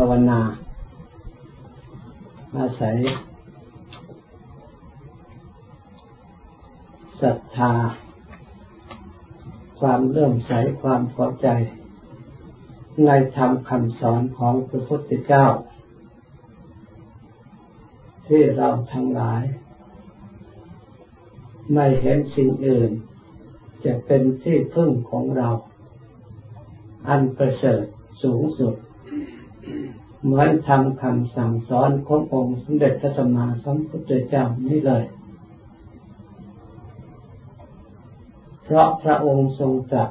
ภาวนา อาศัยศรัทธา ความเลื่อมใสความพอใจ ในธรรมคำสอนของพระพุทธเจ้า ที่เราทั้งหลาย ไม่เห็นสิ่งอื่น จะเป็นที่พึ่งของเรา อันประเสริฐสูงสุด เหมือนทำคำสั่งสอนขององค์สมเด็จพระสัมมาสัมพุทธเจ้านี้เลย เพราะพระองค์ทรงจัด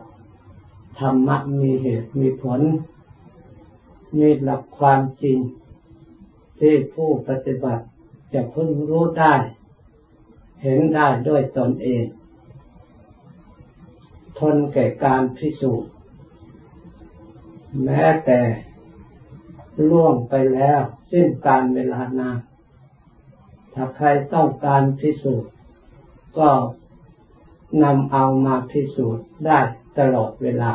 ธรรมะมีเหตุมีผล มีหลักความจริง ที่ผู้ปฏิบัติจะพึงรู้ได้ เห็นได้ด้วยตนเอง ทนแก่การพิสูจน์แม้แต่ ล่วงไปแล้วสิ้นการเวลานาน ถ้าใครต้องการพิสูจน์ ก็นำเอามาพิสูจน์ได้ตลอดเวลา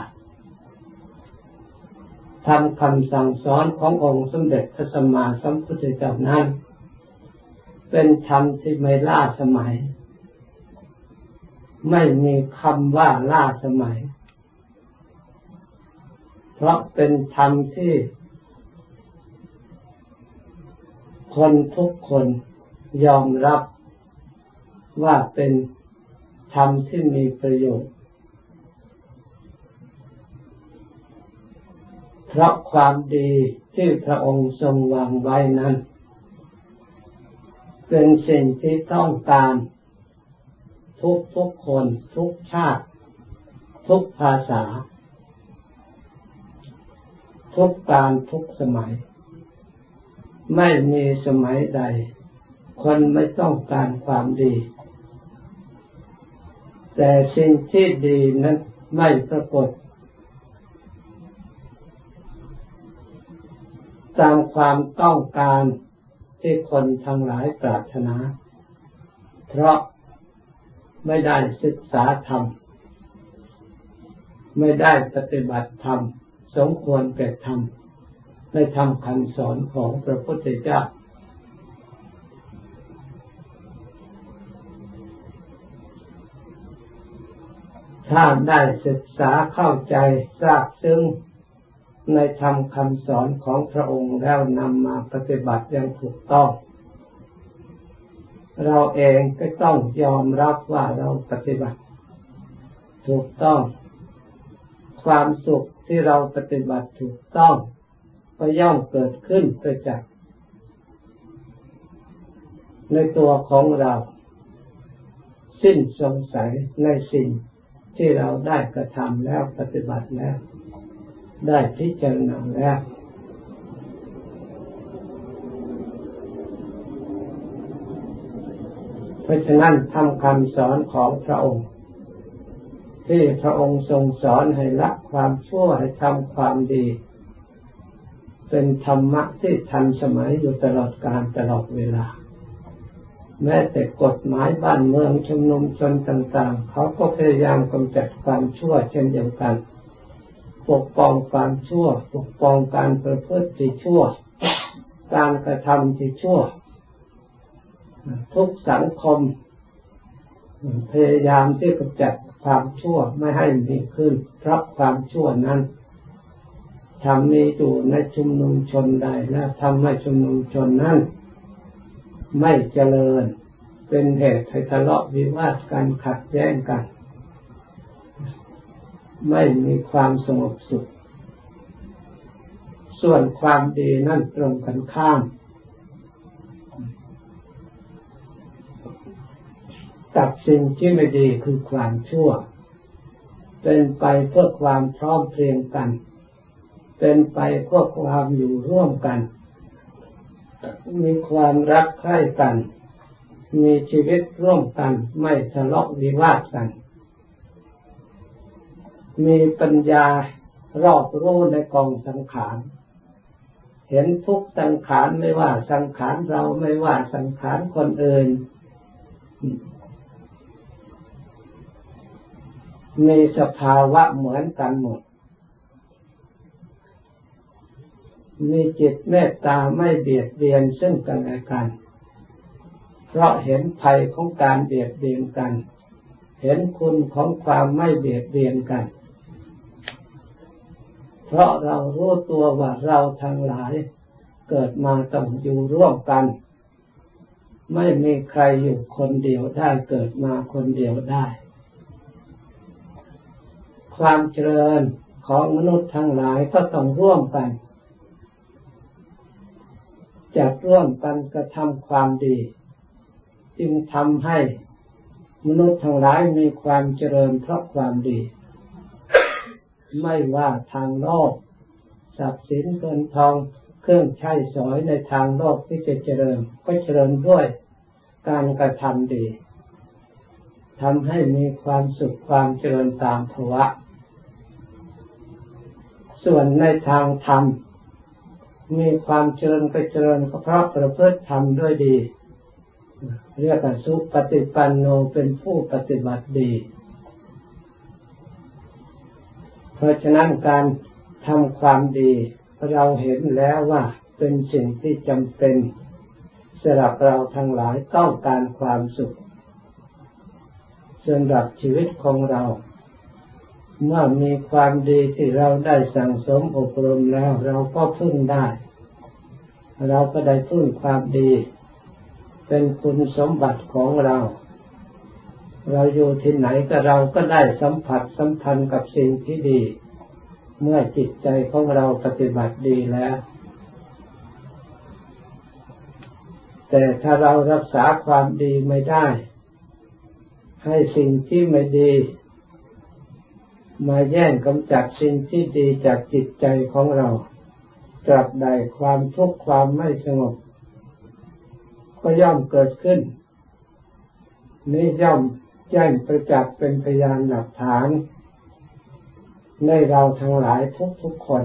ทำคำสั่งสอนขององค์สมเด็จพระสัมมาสัมพุทธเจ้านั้น เป็นธรรมที่ไม่ล่าสมัย ไม่มีคำว่าล่าสมัย เพราะเป็นธรรมที่ คนทุกคนยอมรับว่าเป็นธรรมที่มีประโยชน์ เพราะความดีที่พระองค์ทรงวางไว้นั้น เป็นสิ่งที่ต้องการทุกทุกคนทุกชาติ ทุกภาษา ทุกการทุกสมัย ไม่มีสมัยใด คนไม่ต้องการความดี แต่สิ่งที่ดีนั้นไม่ปรากฏ ตามความต้องการที่คนทั้งหลายปรารถนา เพราะไม่ได้ศึกษาธรรม ไม่ได้ปฏิบัติธรรม สมควรแก่ธรรม ในธรรมคำสอนของพระพุทธเจ้า ถ้าได้ศึกษาเข้าใจทราบซึ้งในธรรมคำสอนของพระองค์แล้วนำมาปฏิบัติอย่างถูกต้อง เราเองก็ต้องยอมรับว่าเราปฏิบัติ ถูกต้อง ความสุขที่เราปฏิบัติถูกต้อง ก็ย่อมเกิดขึ้นประจักษ์ในตัวของเรา สิ้นสงสัยในสิ่งที่เราได้กระทำแล้วปฏิบัติแล้ว ได้พิจารณาแล้วเพราะฉะนั้นทำคำสอนของพระองค์ ที่พระองค์ทรงสอนให้ละความชั่วให้ทำความดี เป็นธรรมะที่ทันสมัยอยู่ตลอดกาลตลอดเวลา แม้แต่กฎหมายบ้านเมืองชุมนุมชนต่างๆ เขาก็พยายามกำจัดความชั่วเช่นเดียวกัน ปกป้องความชั่ว ปกป้องการประพฤติชั่ว การกระทำที่ชั่ว ทุกสังคม พยายามที่กำจัดความชั่วไม่ให้มีขึ้นเพราะความชั่วนั้น ทำมีอยู่ในชุมนุมชนใดและทำให้ชุมนุมชนนั้น ไม่เจริญ เป็นเหตุให้ทะเลาะวิวาทกันขัดแย้งกัน ไม่มีความสงบสุข ส่วนความดีนั่นตรงกันข้ามกับสิ่งที่ไม่ดีคือความชั่ว เป็นไปเพื่อความพร้อมเพรียงกัน เป็นไปเพื่อความอยู่ร่วมกัน มีความรักใคร่กัน มีชีวิตร่วมกัน ไม่ทะเลาะวิวาทกัน มีปัญญารอบรู้ในกองสังขาร เห็นทุกสังขารไม่ว่าสังขารเราไม่ว่าสังขารคนอื่น มีสภาวะเหมือนกันหมด มีจิตเมตตาไม่เบียดเบียนซึ่งกันและกัน เพราะเห็นภัยของการเบียดเบียนกัน เห็นคุณของความไม่เบียดเบียนกัน เพราะเรารู้ตัวว่าเราทั้งหลาย เกิดมาต้องอยู่ร่วมกัน ไม่มีใครอยู่คนเดียวได้เกิดมาคนเดียวได้ ความเจริญของมนุษย์ทั้งหลายก็ต้องร่วมกัน จะร่วมกันกระทำความดี จึงทำให้มนุษย์ทั้งหลายมีความเจริญเพราะความดี ไม่ว่าทางโลกทรัพย์สินเงินทองเครื่องใช้สอยในทางโลกที่จะเจริญก็เจริญด้วยการกระทำดีทำให้มีความสุขความเจริญตามภาวะ ส่วนในทางธรรม มีความเจริญไปเจริญก็เพราะประพฤติธรรมด้วยดี เรียกว่าสุปฏิปันโนเป็นผู้ปฏิบัติดี เพราะฉะนั้นการทำความดีเราเห็นแล้วว่าเป็นสิ่งที่จำเป็นสำหรับเราทั้งหลายต้องการความสุขสำหรับชีวิตของเรา เมื่อมีความดีที่เราได้สั่งสมอบรมแล้ว เราก็พึ่งได้ เราก็ได้พึ่งความดี เป็นคุณสมบัติของเรา เราอยู่ที่ไหนก็เราก็ได้สัมผัสสัมพันธ์กับสิ่งที่ดี เมื่อจิตใจของเราปฏิบัติดีแล้ว แต่ถ้าเรารักษาความดีไม่ได้ ให้สิ่งที่ไม่ดี มาแย่งกำจัดสิ่งที่ดีจากจิตใจของเราตราบใดความทุกข์ความไม่สงบ ก็ย่อมเกิดขึ้น นี่ย่อมแจ้งประจักษ์เป็นพยานหลักฐาน ในเราทั้งหลายทุกทุกคน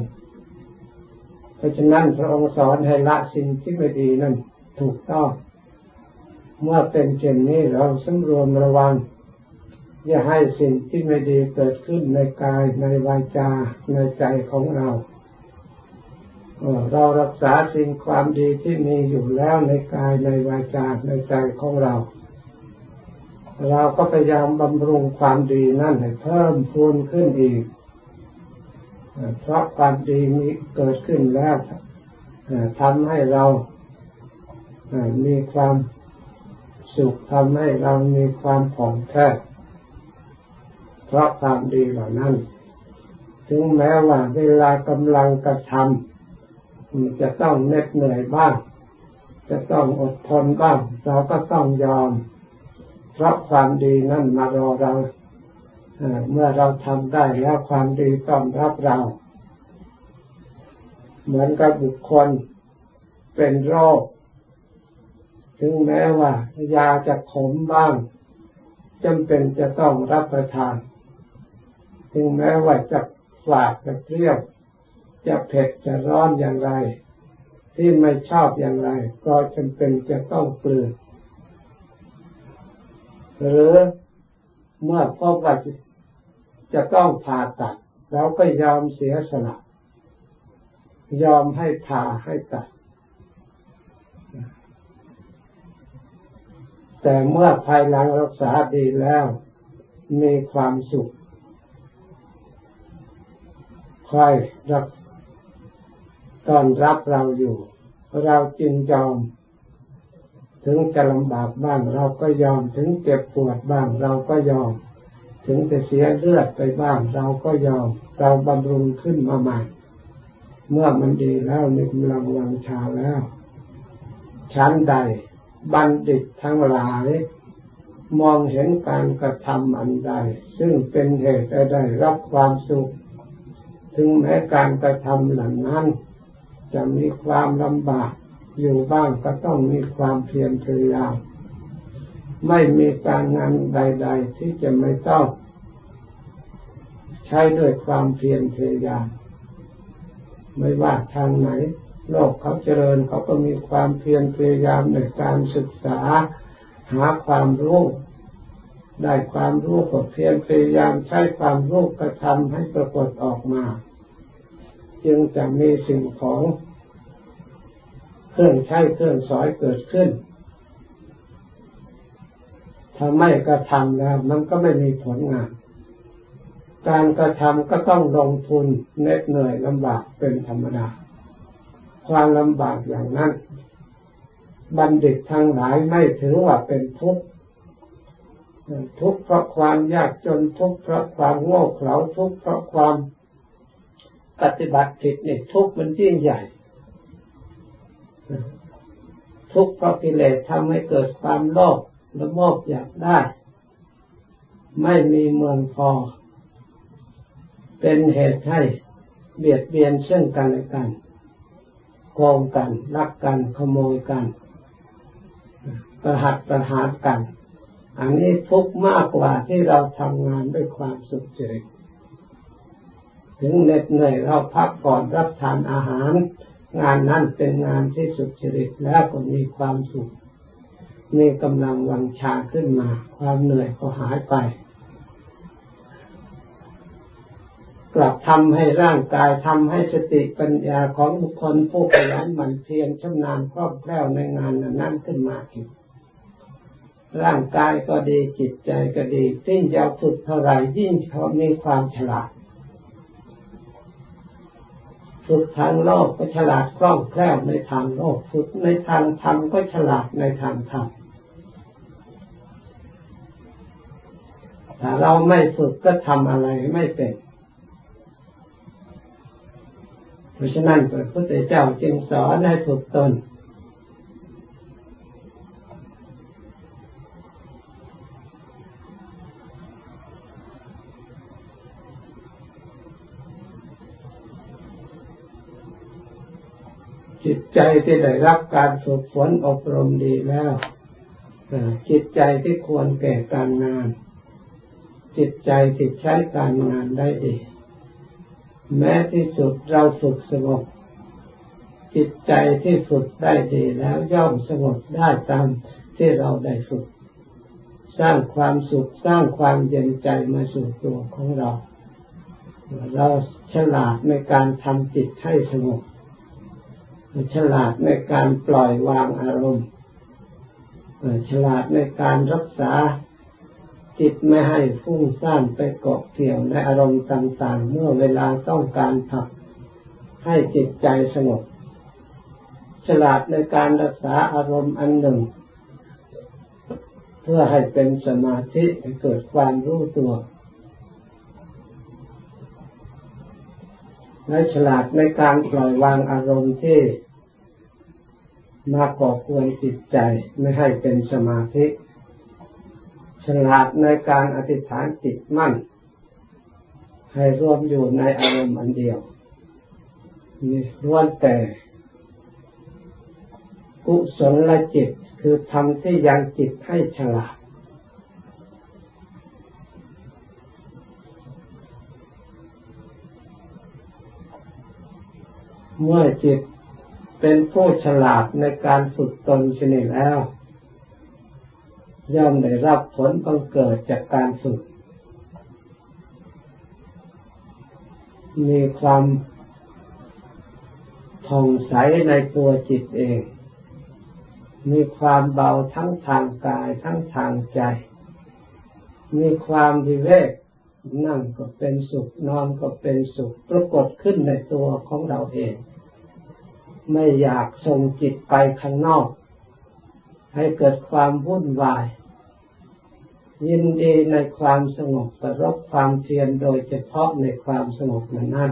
เพราะฉะนั้นพระองค์สอนให้ละสิ่งที่ไม่ดีนั่นถูกต้อง เมื่อเป็นเช่นนี้เราสำรวมระวัง อย่าให้สิ่งที่ไม่ดีเกิดขึ้นในกายในวาจาในใจของเราเรารักษาสิ่งความดีที่มีอยู่แล้วในกายในวาจาในใจของเรา เราก็พยายามบำรุงความดีนั่นให้เพิ่มพูนขึ้นอีก เพราะความดีนี้เกิดขึ้นแล้วทำให้เรามีความสุขทำให้เรามีความผ่องแท้ เพราะความดีเหล่านั้น ถึงแม้ว่าเวลากำลังกระทำจะต้องเหน็ดเหนื่อยบ้าง จะต้องอดทนบ้าง เราก็ต้องยอม เพราะความดีนั่นมารอเราเมื่อเราทำได้แล้วความดีต้อนรับเรา เหมือนกับบุคคลเป็นโรค ถึงแม้ว่ายาจะขมบ้างจำเป็นจะต้องรับประทาน ถึงแม้ว่าจะฝาดจะเปรี้ยว จะเผ็ดจะร้อนอย่างไร ที่ไม่ชอบอย่างไร ก็จำเป็นจะต้องกลืนหรือเมื่อพบว่าจะต้องผ่าตัดเราก็ยอมเสียสละยอมให้ผ่าให้ตัด แต่เมื่อภายหลังรักษาดีแล้ว มีความสุข คอยรับตอนรับเราอยู่ เราจึงยอม ถึงจะลำบากบ้างเราก็ยอม ถึงเจ็บปวดบ้างเราก็ยอม ถึงจะเสียเลือดไปบ้างเราก็ยอม เราบำรุงขึ้นมาใหม่ เมื่อมันดีแล้วมีกำลังวังชาแล้ว ชั้นใดบัณฑิตทั้งหลายมองเห็นการกระทำอันใด ซึ่งเป็นเหตุได้รับความสุข ถึงแม้การกระทำเหล่านั้น จะมีความลำบากอยู่บ้างก็ต้องมีความเพียรพยายามไม่มีการงานใด ๆ ที่จะไม่ต้อง ใช้ด้วยความเพียรพยายามไม่ว่าทางไหน โลกเขาเจริญเขาก็มีความเพียรพยายามในการศึกษา หาความรู้ ได้ความรู้ก็เพียรพยายามใช้ความรู้กระทำให้ปรากฏออกมา จึงจะมีสิ่งของเครื่องใช้เครื่องสอยเกิดขึ้น ถ้าไม่กระทำแล้วมันก็ไม่มีผลงาน การกระทำก็ต้องลงทุนเหน็ดเหนื่อยลำบากเป็นธรรมดา ความลำบากอย่างนั้น บัณฑิตทั้งหลายไม่ถือว่าเป็นทุกข์ ทุกข์เพราะความยากจนทุกข์เพราะความโง่เขลาทุกข์เพราะความปฏิบัติผิดเนี่ยทุกข์มันยิ่งใหญ่ ทุกข์เพราะกิเลสทำให้เกิดความโลภและโมกอยากได้ ไม่มีเมืองพอ เป็นเหตุให้เบียดเบียนซึ่งกันและกันโกงกันลักกันขโมยกัน ประหัตประหารกัน อันนี้ทุกมากกว่าที่เราทำงานด้วยความสุขใจถึงเหน็ดเหนื่อยเราพักผ่อนรับทานอาหาร งานนั้นเป็นงานที่สุดจริตแล้วก็มีความสุขมีกำลังวังชาขึ้นมา ความเหนื่อยก็หายไป กลับทำให้ร่างกายทำให้สติปัญญาของบุคคลผู้ขยันหมั่นเพียรชำนาญครอบแคล่วในงานนั้นขึ้นมาอีก ร่างกายก็ดีจิตใจก็ดียิ่งยาวฝึกเท่าไหร่ยิ่งเขามีความฉลาดฝึกทางโลกก็ฉลาดคล่องแคล่วในทางโลกฝึกในทางธรรมก็ฉลาดในทางธรรมถ้าเราไม่ฝึกก็ทำอะไรไม่เป็น เพราะฉะนั้นพระพุทธเจ้าจึงสอนให้ฝึกตนจิตใจ ที่ได้รับการฝึกฝนอบรมดีแล้วจิตใจที่ควรแก่การงาน จิตใจที่ใช้การงานได้ดีแม้ที่สุดเราฝึกสงบจิตใจที่ฝึกได้ดีแล้วย่อมสงบได้ตามที่เราได้ฝึก สร้างความสุขสร้างความเย็นใจมาสู่ตัวของเรา เราฉลาดในการทำจิตให้สงบ ฉลาดในการปล่อยวางอารมณ์ฉลาดในการรักษาจิตไม่ให้ฟุ้งซ่านไปเกาะเกี่ยวในอารมณ์ต่างๆ เมื่อเวลาต้องการผักให้จิตใจสงบ ฉลาดในการรักษาอารมณ์อันหนึ่ง เพื่อให้เป็นสมาธิให้เกิดความรู้ตัว และฉลาดในการปล่อยวางอารมณ์ที่ มาก่อกวนจิตใจไม่ให้เป็นสมาธิ ฉลาดในการอธิษฐานจิตมั่น ให้รวมอยู่ในอารมณ์อันเดียวนี่ล้วนแต่ กุศลละจิตคือทำที่ยังจิตให้ฉลาด เมื่อจิต เป็นผู้ฉลาดในการฝึกตนชนิดแล้ว ย่อมได้รับผลบังเกิดจากการฝึก มีความผ่องใสในตัวจิตเอง มีความเบาทั้งทางกายทั้งทางใจ มีความวิเวกนั่งก็เป็นสุข นอนก็เป็นสุข ปรากฏขึ้นในตัวของเราเอง ไม่อยากส่งจิตไปข้างนอก ให้เกิดความวุ่นวาย ยินดีในความสงบประรบความเพียรโดยเฉพาะในความสงบนั้นนั่น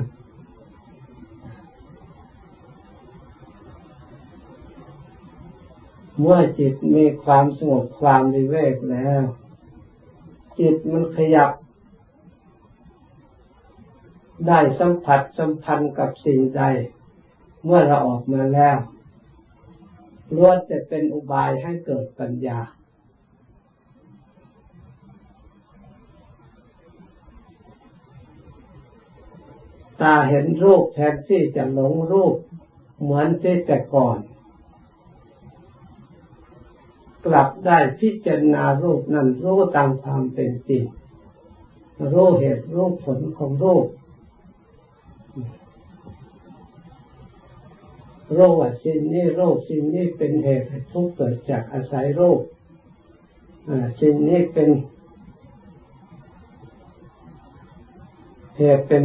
เมื่อจิตมีความสงบความวิเวกแล้ว จิตมันขยับ ได้สัมผัสสัมพันธ์กับสิ่งใด เมื่อเราออกมาแล้วล้วนจะเป็นอุบายให้เกิดปัญญา ตาเห็นรูปแทนที่จะหลงรูปเหมือนที่แต่ก่อน กลับได้พิจารณารูปนั้นรู้ตามความเป็นจริงรู้เหตุรู้ผลของรูป โรู้ว่าสิ่งนี้รูปสิ่งนี้เป็นเหตุทุกข์เกิดจากอาศัยโรูปสิ่งนี้เป็นเหตุเป็น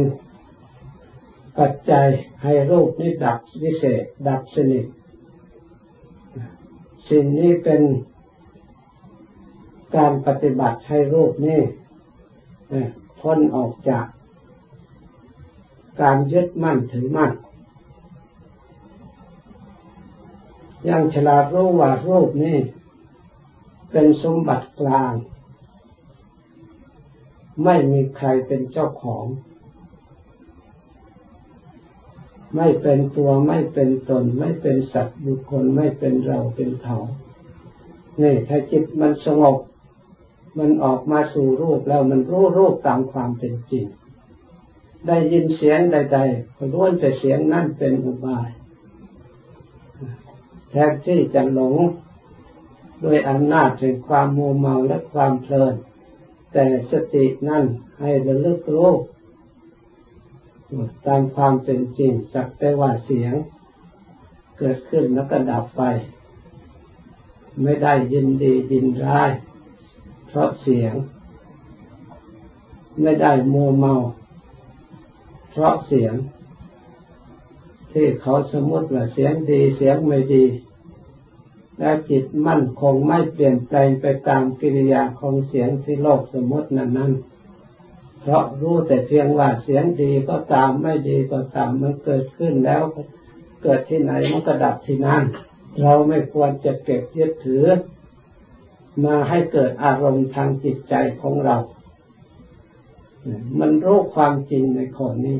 ปัจจัยให้โรูปนี้ดับวิเศษ ดับสนิทสิ่งนี้เป็นการปฏิบัติให้โรูปนี้พ้นออกจากการยึดมั่นถือมั่น ยังฉลาดรู้ว่ารูปนี้เป็นสมบัติกลาง ไม่มีใครเป็นเจ้าของ ไม่เป็นตัวไม่เป็นตน ไม่เป็นสัตว์บุคคลไม่เป็นเราเป็นเขานี่ถ้าจิตมันสงบ มันออกมาสู่รูปแล้วมันรู้รูปตามความเป็นจริงได้ยินเสียงใดๆก็ล้วนแต่เสียงนั่นเป็นอุบาย แทนที่จะหลงโดยอำนาจแห่งความมัวเมาและความเพลิน แต่สตินั่นให้ระลึกรู้ตามความเป็นจริงสักแต่ว่าเสียง เกิดขึ้นแล้วก็ดับไป ไม่ได้ยินดียินร้าย เพราะเสียง ไม่ได้มัวเมา เพราะเสียง ที่เขาสมมติว่าเสียงดีเสียงไม่ดี และจิตมั่นคงไม่เปลี่ยนแปลงไปตามกิริยาของเสียงที่โลกสมมตินั้นนั้นเพราะรู้แต่เพียงว่าเสียงดีก็ตามไม่ดีก็ตามมันเกิดขึ้นแล้วเกิดที่ไหนมันก็ดับที่นั่น เราไม่ควรจะเก็บยึดถือ มาให้เกิดอารมณ์ทางจิตใจของเรา มันรู้ความจริงในข้อนี้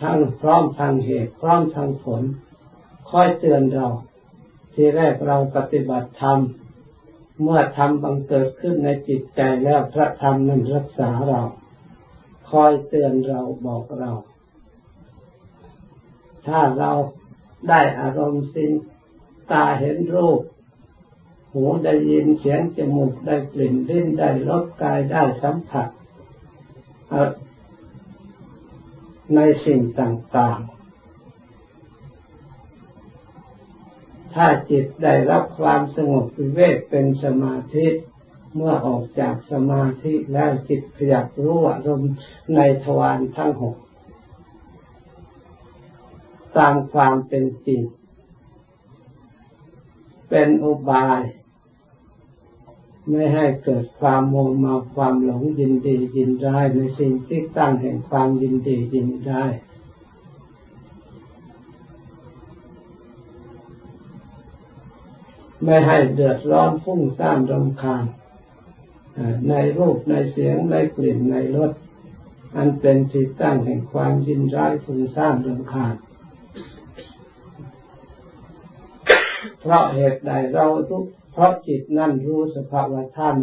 ทั้งพร้อมทางเหตุพร้อมทางผลคอยเตือนเรา ที่แรกเราปฏิบัติธรรม เมื่อธรรมบังเกิดขึ้นในจิตใจแล้วพระธรรมนั้นรักษาเรา คอยเตือนเราบอกเรา ถ้าเราได้อารมณ์สิ่งตาเห็นรูป หูได้ยินเสียงจมูกได้กลิ่นลิ้นได้รสกายได้สัมผัส ในสิ่งต่างๆ ถ้าจิตได้รับความสงบวิเวกเป็นสมาธิเมื่อออกจากสมาธิแล้วจิตขยับรู้อารมณ์ในทวารทั้งหกตามความเป็นจริง เป็นอุบาย ไม่ให้เกิดความโมมาความหลงยินดียินร้ายในสิ่งที่ตั้งแห่งความยินดียินร้ายไม่ให้เดือดร้อนฟุ้งซ่านรำคาญในรูปในเสียงในกลิ่นในรสอันเป็นที่ตั้งแห่งความยินร้ายฟุ้งซ่านรำคาญเพราะเหตุใดเราทุก ราะจิตนั่นรู้สภาวะธรรม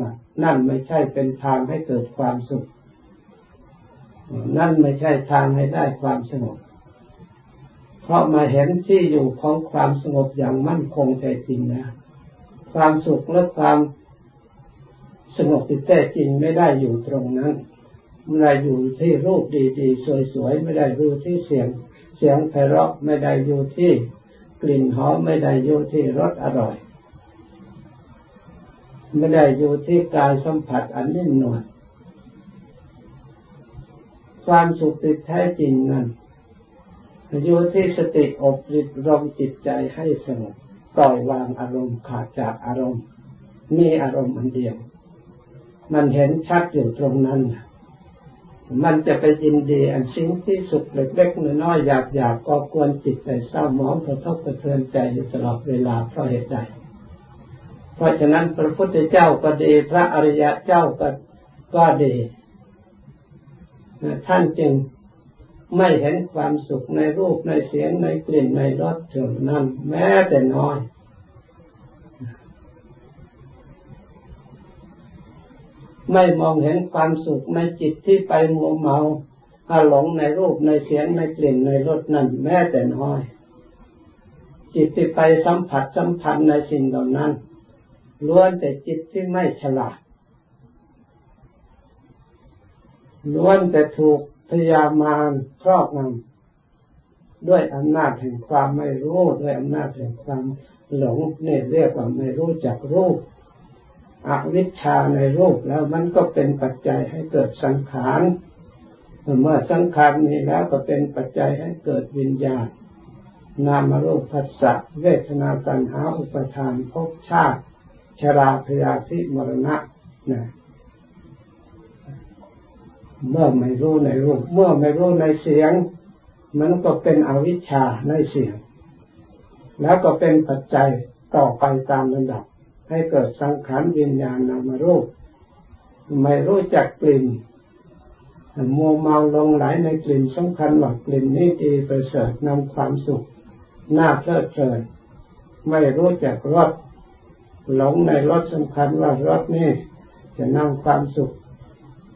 นั่นไม่ใช่เป็นทางให้เกิดความสุข นั่นไม่ใช่ทางให้ได้ความสงบ เพราะมาเห็นที่อยู่ของความสงบอย่างมั่นคงแท้จริงนะ ความสุขและความสงบที่แท้จริงไม่ได้อยู่ตรงนั้นไม่ได้อยู่ที่รูปดีๆสวยๆไม่ได้อยู่ที่เสียง เสียงไพเราะไม่ได้อยู่ที่กลิ่นหอมไม่ได้อยู่ที่รสอร่อย ไม่ได้อยู่ที่กายสัมผัสอันนิ่มนวลความสุขติดแท้จริงนั้นอยู่ที่สติอบริบรมจิตใจให้สงบปล่อยวางอารมณ์ขาดจากอารมณ์มีอารมณ์อันเดียว มันเห็นชัดอยู่ตรงนั้น มันจะไปยินดีอันสิ่งที่สุดเล็กๆน้อยๆหยาบๆก็ควรจิตใจเศร้าหมองกระทบกระเทือนใจอยู่ตลอดเวลาเพราะเหตุใด เพราะฉะนั้นพระพุทธเจ้าก็ดีพระอริยะเจ้าก็ก็ดีท่านจึงไม่เห็นความสุขในรูปในเสียงในกลิ่นในรสถึงนั้น แม้แต่น้อย ไม่มองเห็นความสุขในจิตที่ไปมัวเมาอาหลงในรูปในเสียงในกลิ่นในรสนั้น แม้แต่น้อย จิตที่ไปสัมผัสสัมพันธ์ในสิ่งเหล่านั้น ล้วนแต่จิตที่ไม่ฉลาดล้วนแต่ถูกพยามารครอบงำด้วยอำนาจแห่งความไม่รู้ด้วยอำนาจแห่งความหลงนี่เรียกว่าไม่รู้จักรูปอวิชชาในรูปแล้วมันก็เป็นปัจจัยให้เกิดสังขารเมื่อสังขารนี้แล้วก็เป็นปัจจัยให้เกิดวิญญาณ นามรูปภัสสะเวทนาตัณหาอุปทานภพชาติ ชราพยาธิมรณะนะเมื่อไม่รู้ในรูป เมื่อไม่รู้ในเสียง มันก็เป็นอวิชชาในเสียง แล้วก็เป็นปัจจัยต่อไปตามระดับ ให้เกิดสังขารวิญญาณนามรูป ไม่รู้จักกลิ่นมัวเมาลงไหลในกลิ่นสำคัญว่ากลิ่นนี้ดีประเสริฐนำความสุขน่าเพลิดเพลินไม่รู้จักรส หลงในรสสำคัญว่ารสนี้จะนำความสุข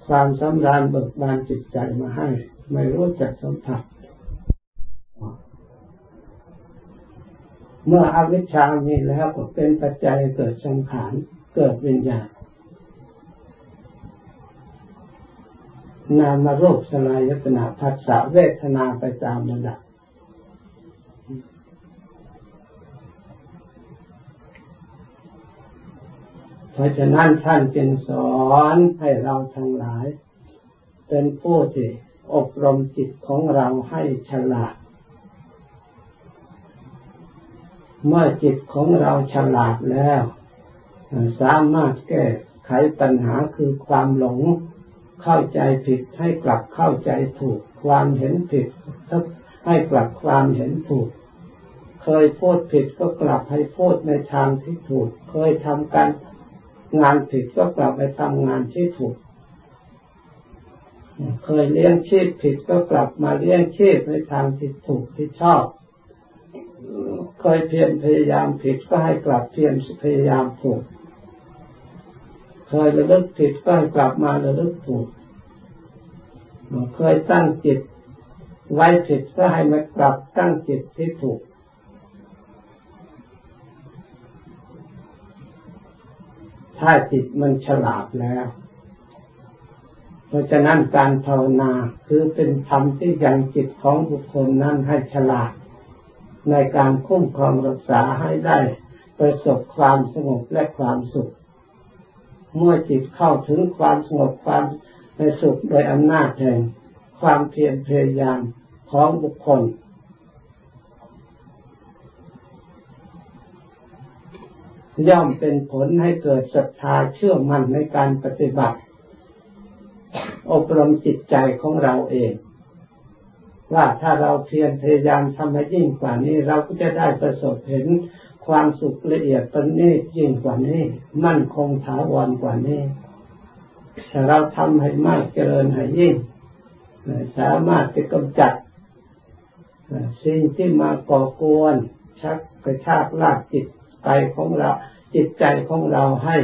ความสำราญเบิกบานจิตใจมาให้ ไม่รู้จักสัมผัส เมื่ออวิชชามีแล้วก็เป็นปัจจัยเกิดสังขารเกิดวิญญาณนามรูปสลายตนาภัสสะเวทนาไปตามระดับ เพราะฉะนั้นท่านจึงสอนให้เราทั้งหลาย เป็นผู้ที่อบรมจิตของเราให้ฉลาด เมื่อจิตของเราฉลาดแล้ว สามารถแก้ไขปัญหาคือความหลงเข้าใจผิดให้กลับเข้าใจถูก ความเห็นผิดให้กลับความเห็นถูก เคยพูดผิดก็กลับให้พูดในทางที่ถูก เคยทำการ งานผิดก็กลับไปทำงานที่ถูก เคยเลี้ยงชีพผิดก็กลับมาเลี้ยงชีพในทางที่ถูกที่ชอบ เคยเพียรพยายามผิดก็ให้กลับเพียรพยายามถูก เคยระลึกผิดก็ให้กลับมาระลึกถูก เคยตั้งจิตไว้ผิดก็ให้มากลับตั้งจิตที่ถูก ถ้าจิตมันฉลาดแล้ว เพราะฉะนั้นการภาวนาคือเป็นธรรมที่ยังจิตของบุคคลนั้นให้ฉลาด ในการคุ้มครองรักษาให้ได้ประสบความสงบและความสุข เมื่อจิตเข้าถึงความสงบความในสุขโดยอำนาจแห่งความเพียรพยายามของบุคคล ย่อมเป็นผลให้เกิดศรัทธาเชื่อมั่นในการปฏิบัติ อบรมจิตใจของเราเอง ว่าถ้าเราเพียรพยายามทำให้ยิ่งกว่านี้ เราก็จะได้ประสบเห็นความสุขละเอียดประณีตยิ่งกว่านี้ มั่นคงถาวรกว่านี้ถ้าเราทำให้มากเจริญให้ยิ่ง สามารถจะกำจัดสิ่งที่มาก่อกวน ชักกระชากลากจิต ใจของเรา จิตใจของเราให้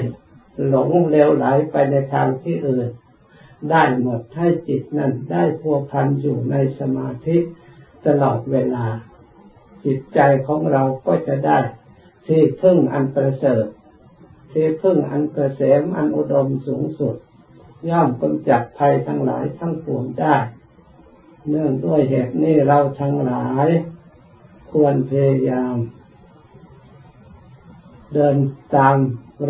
หลงเลวไหลไปในทางที่อื่น ได้หมดให้จิตนั้นได้พัวพันอยู่ในสมาธิตลอดเวลา จิตใจของเราก็จะได้ ที่พึ่งอันประเสริฐที่พึ่งอันเกษมอันอุดมสูงสุด ย่อมกำจัดภัยทั้งหลายทั้งปวงได้ เนื่องด้วยเหตุนี้เราทั้งหลาย ควรพยายาม เดินตาม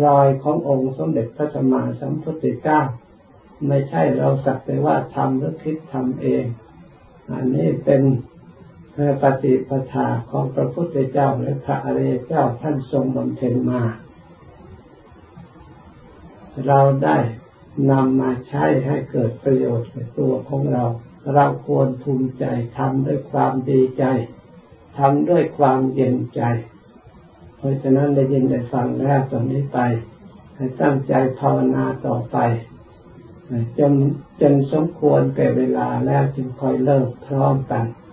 รอยขององค์สมเด็จพระสัมมาสัมพุทธเจ้า ไม่ใช่เราสักแต่ว่าทำหรือคิดทำเอง อันนี้เป็นปฏิปทาของพระพุทธเจ้าและพระอริยเจ้าท่านทรงบำเพ็ญมา เราได้นำมาใช้ให้เกิดประโยชน์ในตัวของเรา เราควรภูมิใจทำด้วยความดีใจทำด้วยความเย็นใจ เพราะฉะนั้นได้ยินได้ฟังแล้วตอนนี้ไป ให้ตั้งใจภาวนาต่อไปจนจนสมควรแก่เวลาแล้วจึงค่อยเลิกพร้อมกัน